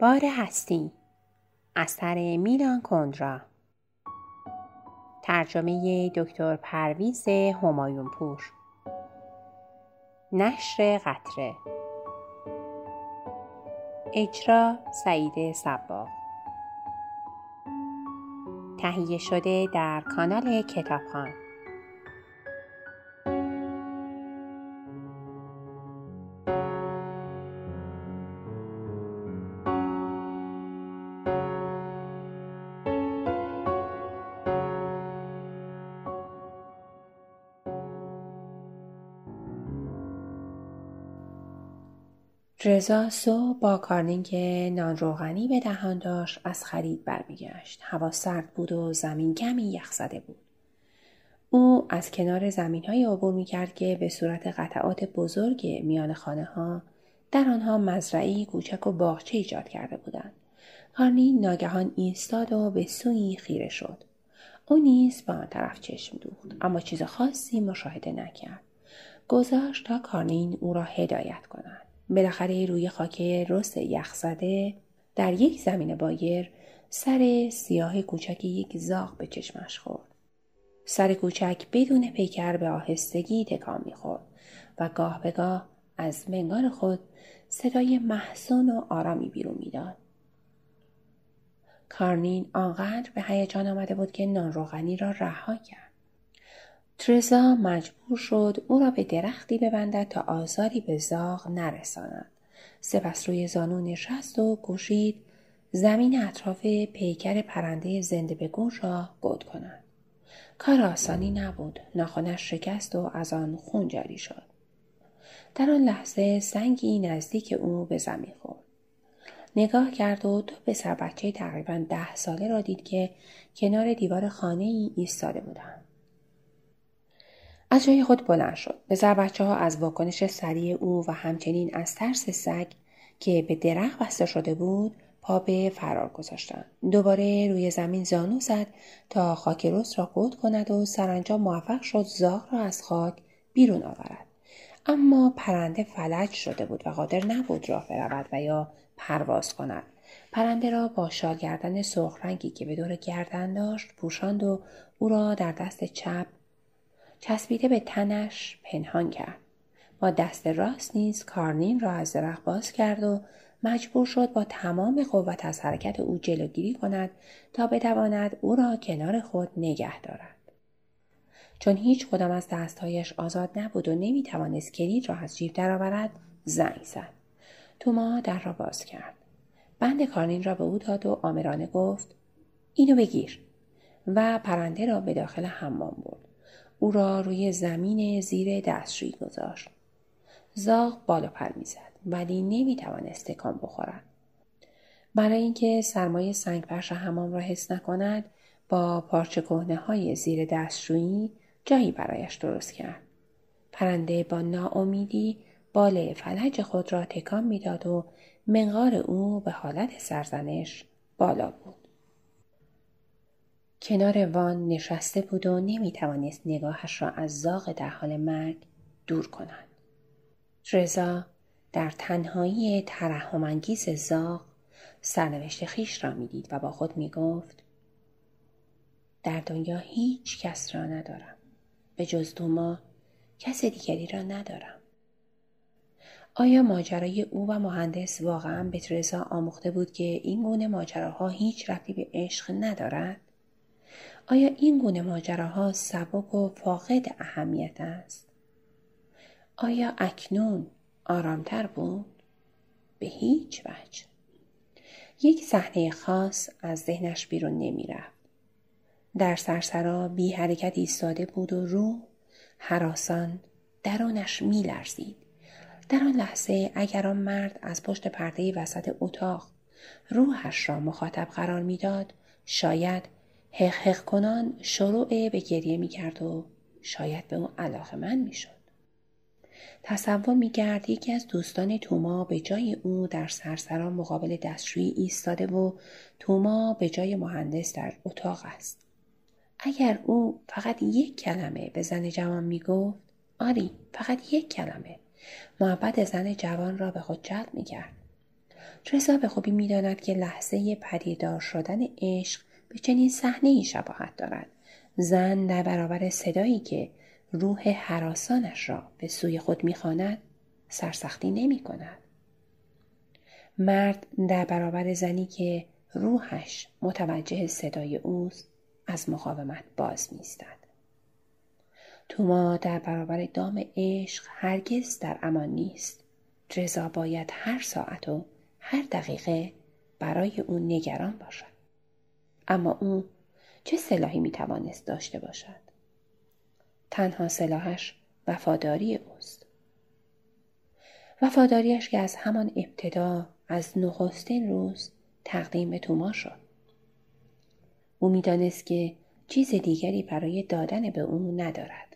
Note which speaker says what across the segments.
Speaker 1: بار هستی. اثر میلان کندرا. ترجمه دکتر پرویز همایون پور نشر قطره. اجرا سعید سبا تهیه شده در کانال کتابخان رضا صبح با کارنین که نان روغنی به دهان داشت از خرید برمیگشت هوا سرد بود و زمین کمی یخ زده بود او از کنار زمین های عبور می کرد که به صورت قطعات بزرگ میان خانه ها در آنها مزرعی کوچک و باغچه ایجاد کرده بودند. کارنین ناگهان ایستاد و به سوی خیره شد. او نیز به آن طرف چشم دوخت اما چیز خاصی مشاهده نکرد. گذاشت تا کارنین او را هدایت کند. بالاخره روی خاک رست یخزده در یک زمین بایر سر سیاه کوچک یک زاغ به چشمش خورد. سر کوچک بدون پیکر به آهستگی تکان می‌خورد و گاه به گاه از منگار خود صدای محسن و آرامی بیرون می‌داد. کارنین آنقدر به هیجان آمده بود که نان روغنی را رها کرد. ترزا مجبور شد او را به درختی ببندد تا آزاری به زاغ نرساند. سپس روی زانو نشست و گوشید زمین اطراف پیکر پرنده زنده بگون را گود کند. کار آسانی نبود. ناخونش شکست و از آن خون جاری شد. در آن لحظه سنگی نزدیک او به زمین خورد. نگاه کرد و دو پسر بچه تقریبا ده ساله را دید که کنار دیوار خانه ای ایستاده بودند. از جای خود بلند شد. به بچه ها از واکنش سریع او و همچنین از ترس سگ که به درخت بسته شده بود پا به فرار گذاشتند. دوباره روی زمین زانو زد تا خاک رست را قود کند و سرانجام موفق شد زاغ را از خاک بیرون آورد. اما پرنده فلج شده بود و قادر نبود راه برود و یا پرواز کند. پرنده را با شال گردن سرخ رنگی که به دور گردن داشت پوشاند و او را در دست چپ چسبیده به تنش پنهان کرد. با دست راست نیز کارنین را از درخت باز کرد و مجبور شد با تمام قوت از حرکت او جلوگیری کند تا بتواند او را کنار خود نگه دارد. چون هیچ کدام از دستهایش آزاد نبود و نمی توانست کلید را از جیب درآورد زنگ زد. توما در را باز کرد. بند کارنین را به او داد و آمرانه گفت اینو بگیر و پرنده را به داخل حمام برد. او را روی زمین زیر دستشویی گذاشت. زاغ بالا پر می‌زد ولی نمی‌توانست تکان بخورد. برای اینکه سرمایه سنگ فرش حمام را حس نکند با پارچه کهنه های زیر دستشویی جایی برایش درست کرد. پرنده با ناامیدی بال فلج خود را تکان می‌داد و منقار او به حالت سرزنش بالا بود. کنار وان نشسته بود و نمی توانست نگاهش را از زاغ در حال مرگ دور کند. رضا در تنهایی ترحمانگیز زاغ سرنوشت خیش را می‌دید و با خود می گفت در دنیا هیچ کس را ندارم. به جز ما کس دیگری را ندارم. آیا ماجرای او و مهندس واقعا به ترزا آموخته بود که این گونه ماجراها هیچ ربطی به عشق ندارد؟ آیا این گونه ماجراها سبک و فاقد اهمیت است؟ آیا اکنون آرامتر بود؟ به هیچ وجه. یک صحنه خاص از ذهنش بیرون نمی رفت. در سرسرا بی حرکت ایستاده بود و رو حراسان درونش می لرزید. در آن لحظه اگر آن مرد از پشت پرده وسط اتاق روحش را مخاطب قرار می‌داد شاید حق کنان شروع به گریه می کرد و شاید به او علاقه من می شد. تصور می کرد یکی از دوستان توما به جای او در سرسران مقابل دستشویی ایستاده و توما به جای مهندس در اتاق است. اگر او فقط یک کلمه به زن جوان می گفت آری فقط یک کلمه محبت زن جوان را به خود جلب می کرد. ترزا به خوبی می‌داند که لحظه پدیدار شدن عشق به چنین صحنه ای شباهت دارد زن در برابر صدایی که روح حراسانش را به سوی خود می‌خواند سرسختی نمی کند. مرد در برابر زنی که روحش متوجه صدای اوست از مقاومت باز میستد. توما در برابر دام عشق هرگز در امان نیست. رضا باید هر ساعت و هر دقیقه برای او نگران باشد. اما او چه سلاحی می توانست داشته باشد؟ تنها سلاحش وفاداری اوست. وفاداریش که از همان ابتدا از نخستین روز تقدیم به توما شد. او می‌دانست که چیز دیگری برای دادن به او ندارد.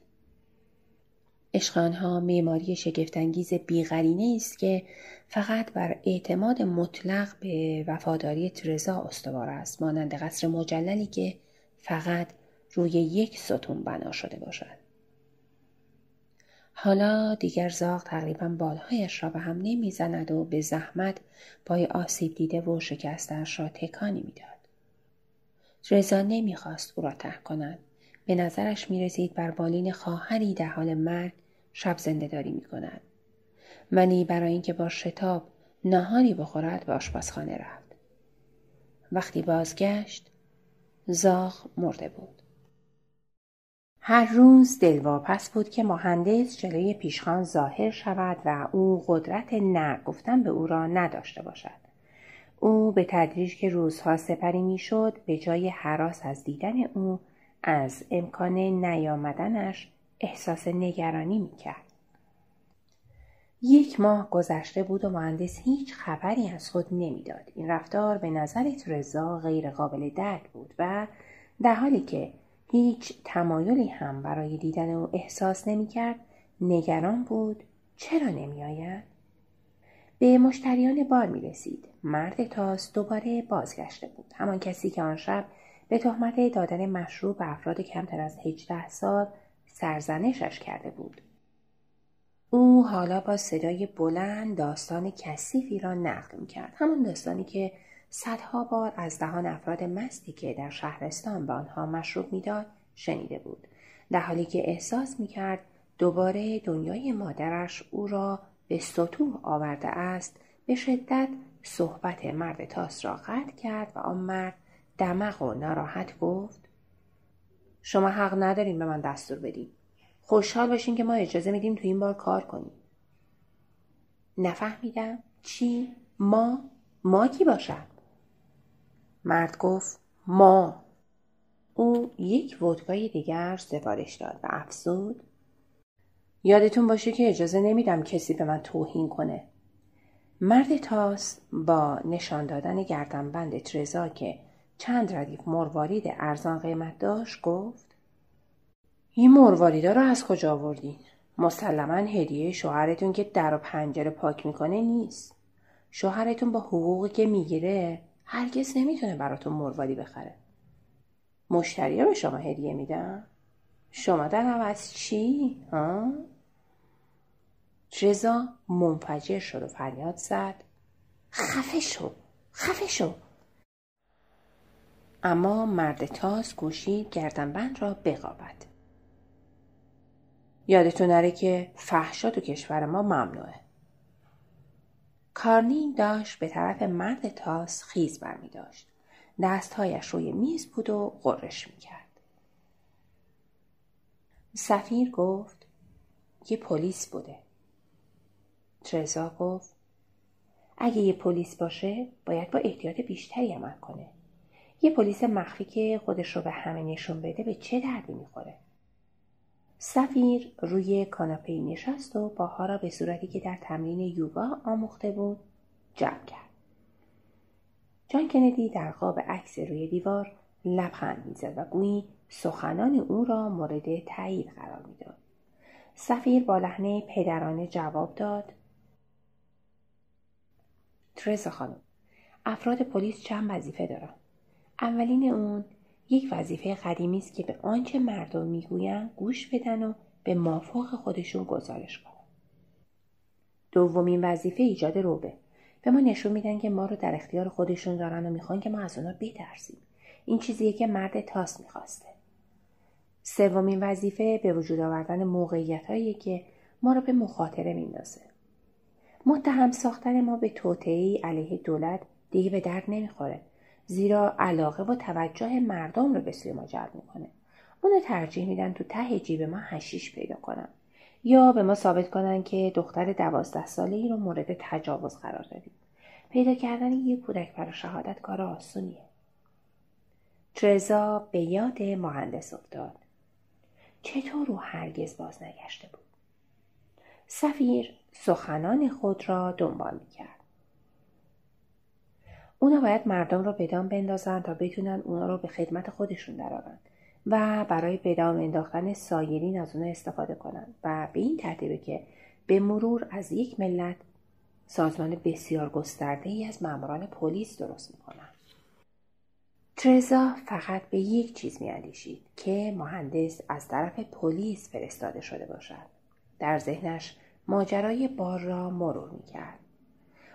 Speaker 1: عشق آنها معماری شگفتانگیز بیغرینه است که فقط بر اعتماد مطلق به وفاداری ترزا استوار است مانند قصر مجللی که فقط روی یک ستون بنا شده باشد. حالا دیگر زاغ تقریبا بالهایش را به هم نمی‌زند و به زحمت پای آسیب دیده و شکستش را تکانی می‌داد رضا نمی‌خواست او را ته کند. به نظرش می‌رسید بر بالین خواهری در حال مرگ شب زنده داری می کند. منی برای اینکه با شتاب ناهاری بخورد به آشپزخانه رفت. وقتی بازگشت زاغ مرده بود. هر روز دلواپس بود که مهندس جلوی پیشخان ظاهر شود و او قدرت نه گفتن به او را نداشته باشد. او به تدریج که روزها سپری می‌شد به جای حراس از دیدن او از امکان نیامدنش احساس نگرانی می‌کرد. یک ماه گذشته بود و مهندس هیچ خبری از خود نمی‌داد. این رفتار به نظر ترزا غیر قابل درک بود و در حالی که هیچ تمایلی هم برای دیدن او احساس نمی‌کرد نگران بود چرا نمیآید به مشتریان بار می رسید. مرد تاس دوباره بازگشته بود. همان کسی که آن شب به تهمت دادن مشروب به افراد کمتر از 18 سال سرزنشش کرده بود. او حالا با صدای بلند داستان کثیفی را نقل کرد. همان داستانی که صدها بار از دهان افراد مستی که در شهرستان به آنها مشروب می‌داد شنیده بود در حالی که احساس می‌کرد دوباره دنیای مادرش او را به سطوح آورده است به شدت صحبت مرد تاس را قطع کرد و آن مرد دمق و ناراحت گفت شما حق نداریم به من دستور بدیم خوشحال باشین که ما اجازه میدیم تو این بار کار کنیم. نفهمیدم چی؟ ما؟ ما کی باشد مرد گفت ما. او یک ودکای دیگر سفارش داد و افزود یادتون باشه که اجازه نمیدم کسی به من توهین کنه. مرد تاس با نشان دادن گردنبند ترزا که چند ردیف مروارید ارزان قیمت داشت؟ گفت این مرواریدا رو از کجا آوردین؟ مسلما هدیه شوهرتون که در و پنجره پاک می‌کنه نیست. شوهرتون با حقوقی که می‌گیره هرگز نمی‌تونه براتون مرواری بخره. مشتریا به شما هدیه میدن؟ شما در عوض چی؟ ها؟ رضا منفجر شد و فریاد زد. خفه شو خفه شو. اما مرد تاس گوشید گردنبند را بقابد یادتون نره که فحشا تو کشور ما ممنوعه. کارنین داشت به طرف مرد تاس خیز برمی داشت. دستهایش روی میز بود و غرش می کرد. سفیر گفت یه پلیس بوده. ترزا گفت اگه یه پلیس باشه باید با احتیاط بیشتری عمل کنه. یه پلیس مخفی که خودش رو به همه نشون بده به چه دردی می‌خوره؟ سفیر روی کاناپه نشست و باها را به صورتی که در تمرین یوگا آموخته بود جمع کرد. جان کندی در قاب عکس روی دیوار لبخند می‌زد و گویی سخنان او را مورد تایید قرار می‌داد. سفیر با لحنه پدرانه جواب داد ترزا خانم افراد پلیس چند وظیفه دارن اولین اون یک وظیفه قدیمی است که به آنچه مردم می‌گویند گوش بدن و به مافوق خودشون گزارش کنن. دومین وظیفه ایجاد روبه. به ما نشون میدن که ما رو در اختیار خودشون دارن و می‌خوان که ما از اونا بترسیم. این چیزیه که مرد تاس می‌خواسته. سومین وظیفه به وجود آوردن موقعیت که ما رو به مخاطره میندازه. متهم ساختن ما به توطعهای علیه دولت دیگه به درد نمی‌خوره. زیرا علاقه و توجه مردم رو به سوی ما جلب می‌کنه. اونو ترجیح میدن تو ته جیب ما هشیش پیدا کنن. یا به ما ثابت کنن که دختر دوازده ساله ای رو مورد تجاوز قرار دادیم. پیدا کردن یه کودک برای شهادت کار آسونیه. ترزا به یاد مهندس افتاد. چطور او هرگز باز نگشته بود؟ سفیر سخنان خود را دنبال می‌کرد. اونا باید مردم رو بدام بندازن تا بتونن اونا رو به خدمت خودشون درارن و برای بدام انداختن سایرین از اونا استفاده کنن و به این ترتیبه که به مرور از یک ملت سازمان بسیار گسترده ای از ماموران پلیس درست می‌کنن. ترزا فقط به یک چیز میاندیشید که مهندس از طرف پلیس فرستاده شده باشد. در ذهنش ماجرای بار را مرور می‌کرد.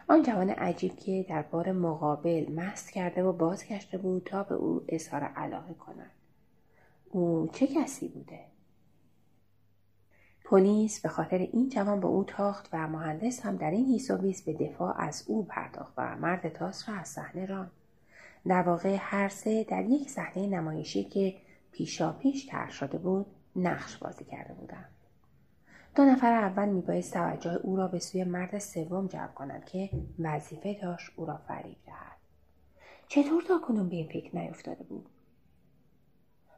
Speaker 1: آن جوان عجیب که در بار مقابل مست کرده و بازگشته بود تا به او اظهار علاقه کند. او چه کسی بوده؟ پلیس به خاطر این جوان به او تاخت و مهندس هم در این حیث به دفاع از او پرداخت و مرد تاس را از صحنه راند در واقع هر سه در یک صحنه نمایشی که پیشا پیش تر شده بود نقش بازی کرده بودند دو نفر اول میبایست توجه او را به سوی مرد سوم جلب کنند که وظیفه داشت او را فریب دهد چطور تا کنون به این فکر نیفتاده بود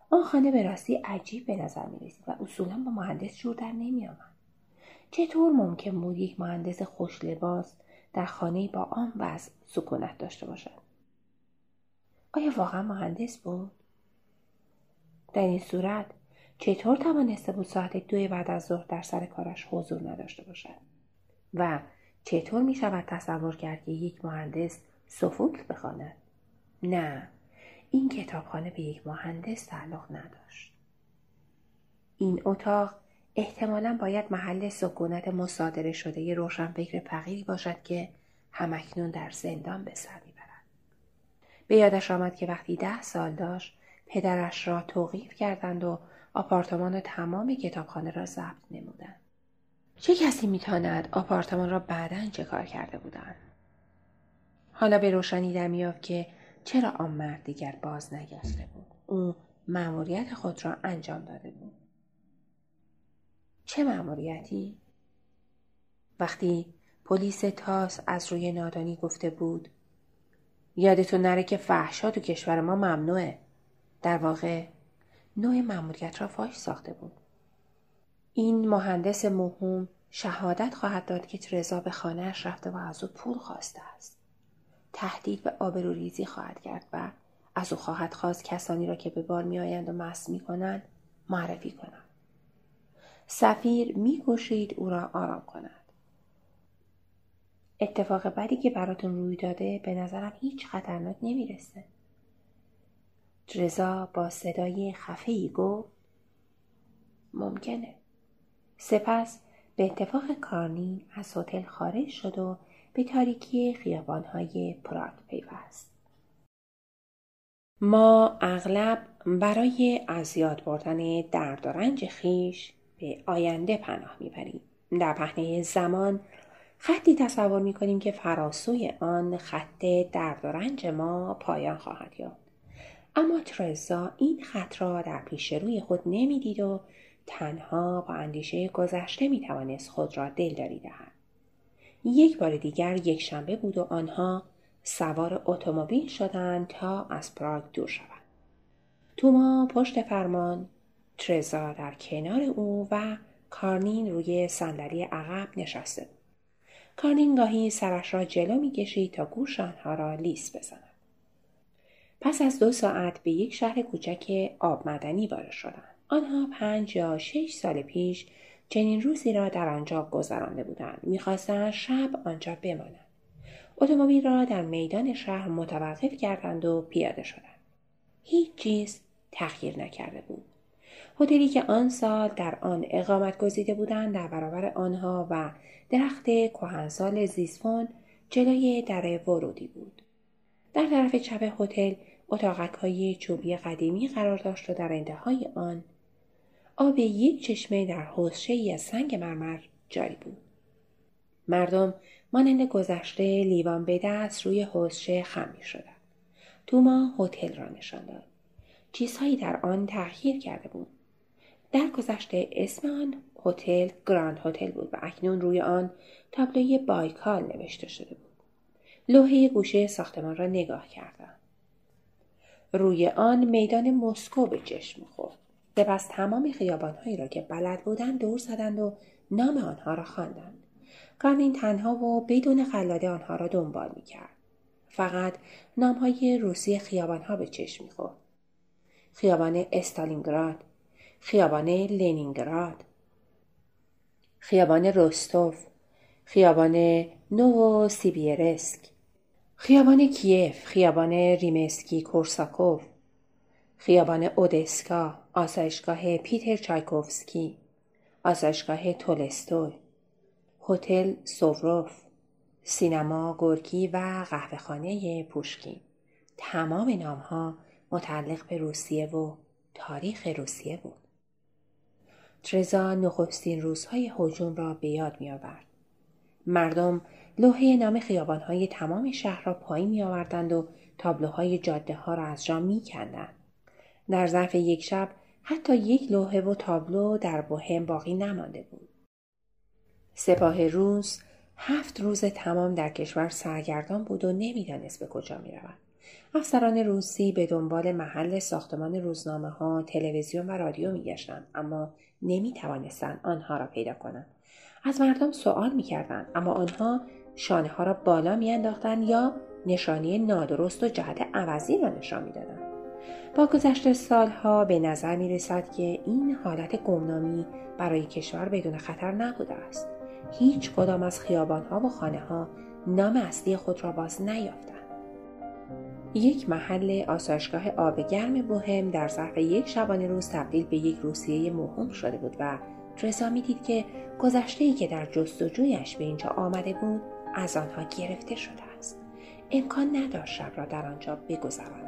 Speaker 1: آن خانه به راستی عجیب به نظر می رسید و اصولا با مهندس جور در نمی آمد. چطور ممکن بود یک مهندس خوش لباس در خانه با آن وضع سکونت داشته باشد؟ آیا واقعا مهندس بود؟ در این صورت چطور توانسته بود ساعت دو بعد از ظهر در سر کارش حضور نداشته باشد؟ و چطور می شود تصور کرد که یک مهندس سفوکل بخواند؟ نه این کتابخانه به یک مهندس تعلق نداشت. این اتاق احتمالا باید محل سکونت مصادره شده روشنفکر فقیری باشد که همکنون در زندان به سر می‌برد. به یادش آمد که وقتی ده سال داشت پدرش را توقیف کردند و آپارتمان تمام کتابخانه را ضبط نمودند. چه کسی می‌تواند آپارتمان را بعدا چه کار کرده بودند؟ حالا به روشنی در میافت که چرا آن مرد دیگر باز نگشته بود او مأموریت خود را انجام داده بود چه مأموریتی وقتی پلیس تاس از روی نادانی گفته بود یادتون نره که فحشا تو کشور ما ممنوعه در واقع نوع مأموریت را فاش ساخته بود. این مهندس مهم شهادت خواهد داد که ترزا به خانهاش رفته و از او پول خواسته است. تهدید به آبروریزی خواهد کرد و از او خواهد خواست کسانی را که به بار میآیند و مست می‌کنند معرفی کنند. سفیر میکوشید او را آرام کند. اتفاق بدی که براتون روی داده به نظرم هیچ خطرناک نمی‌رسه. رضا با صدای خفه گفت ممکنه سپس به اتفاق کارنی از هتل خارج شد و به تاریکی خیابانهای پراگ پیوست. ما اغلب برای از یاد بردن درد و رنج خیش به آینده پناه می‌بریم. در پهنه زمان خطی تصور می‌کنیم که فراسوی آن خط درد و رنج ما پایان خواهد یافت. اما ترزا این خط را در پیش روی خود نمی‌دید و تنها با اندیشه گذشته می‌توانست خود را دلداری دهد. یک بار دیگر یک شنبه بود و آنها سوار اتومبیل شدند تا از پراگ دور شوند. توما پشت فرمان، ترزا در کنار او و کارنین روی صندلی عقب نشسته بود. کارنین گاهی سرش را جلو می کشید تا گوش آنها را لیس بزند. پس از دو ساعت به یک شهر کوچک آب مدنی وارد شدند. آنها پنج یا شش سال پیش چنین روزی را در آنجا گذرانده بودند می‌خواستند شب آنجا بمانند اتومبیل را در میدان شهر متوقف کردند و پیاده شدند هیچ چیز تغییر نکرده بود هتلی که آن سال در آن اقامت گزیده بودند در برابر آنها و درخت کهنسال زیسفون جلوی در ورودی بود. در طرف چپ هتل اتاقک های چوبی قدیمی قرار داشت و در انتهای آن آب یک چشمه در حوزشه ای از سنگ مرمر جاری بود. مردم مانند گذشته لیوان به دست روی حوزشه خم می شدن. توما هتل را نشان داد. چیزهایی در آن تغییر کرده بود. در گذشته اسم آن هتل گراند هتل بود و اکنون روی آن تابلوی بایکال نوشته شده بود. لوحه گوشه ساختمان را نگاه کردم. روی آن میدان مسکو به چشم خورد. سپس تمام خیابانهایی را که بلد بودند دور زدند و نام آنها را خواندند. این تنها و بدون قلاده آنها را دنبال می کرد. فقط نامهای روسی خیابانها به چشم می‌خورد. خیابان استالینگراد، خیابان لنینگراد، خیابان روستوف، خیابان نوو سیبیرسک، خیابان کیف، خیابان ریمسکی کورساکوف، خیابان اودسکا، آسایشگاه پیتر چایکوفسکی، آسایشگاه تولستوی، هتل سوروف، سینما گورکی و قهوهخانه پوشکین. تمام نامها متعلق به روسیه و تاریخ روسیه بود. ترزا نخستین روزهای حجوم را به یاد می آورد. مردم لوحه نام خیابانهای تمام شهر را پایین می آوردند و تابلوهای جاده ها را از جا می کندند. در ظرف یک شب حتی یک لوحه و تابلو در بوهم باقی نمانده بود. سپاه روز هفت روز تمام در کشور سرگردان بود و نمی‌دانست به کجا می رود. افسران روسی به دنبال محل ساختمان روزنامه ها، تلویزیون و رادیو می گشتند اما نمی توانستند آنها را پیدا کنند. از مردم سوال می کردند اما آنها شانه ها را بالا می انداختند یا نشانی نادرست و جهت عوضی را نشان می دادند. با گذشت سالها به نظر می رسد که این حالت گمنامی برای کشور بدون خطر نبوده است. هیچ کدام از خیابانها و خانه ها نام اصلی خود را باز نیافتند. یک محل آسایشگاه آب گرم بوهم در ظرف یک شبانه روز تبدیل به یک روسیه مهم شده بود و ترسا می‌دید که گذشته ای که در جستجویش به اینجا آمده بود از آنها گرفته شده است. امکان نداشت شب را در آنجا بگذراند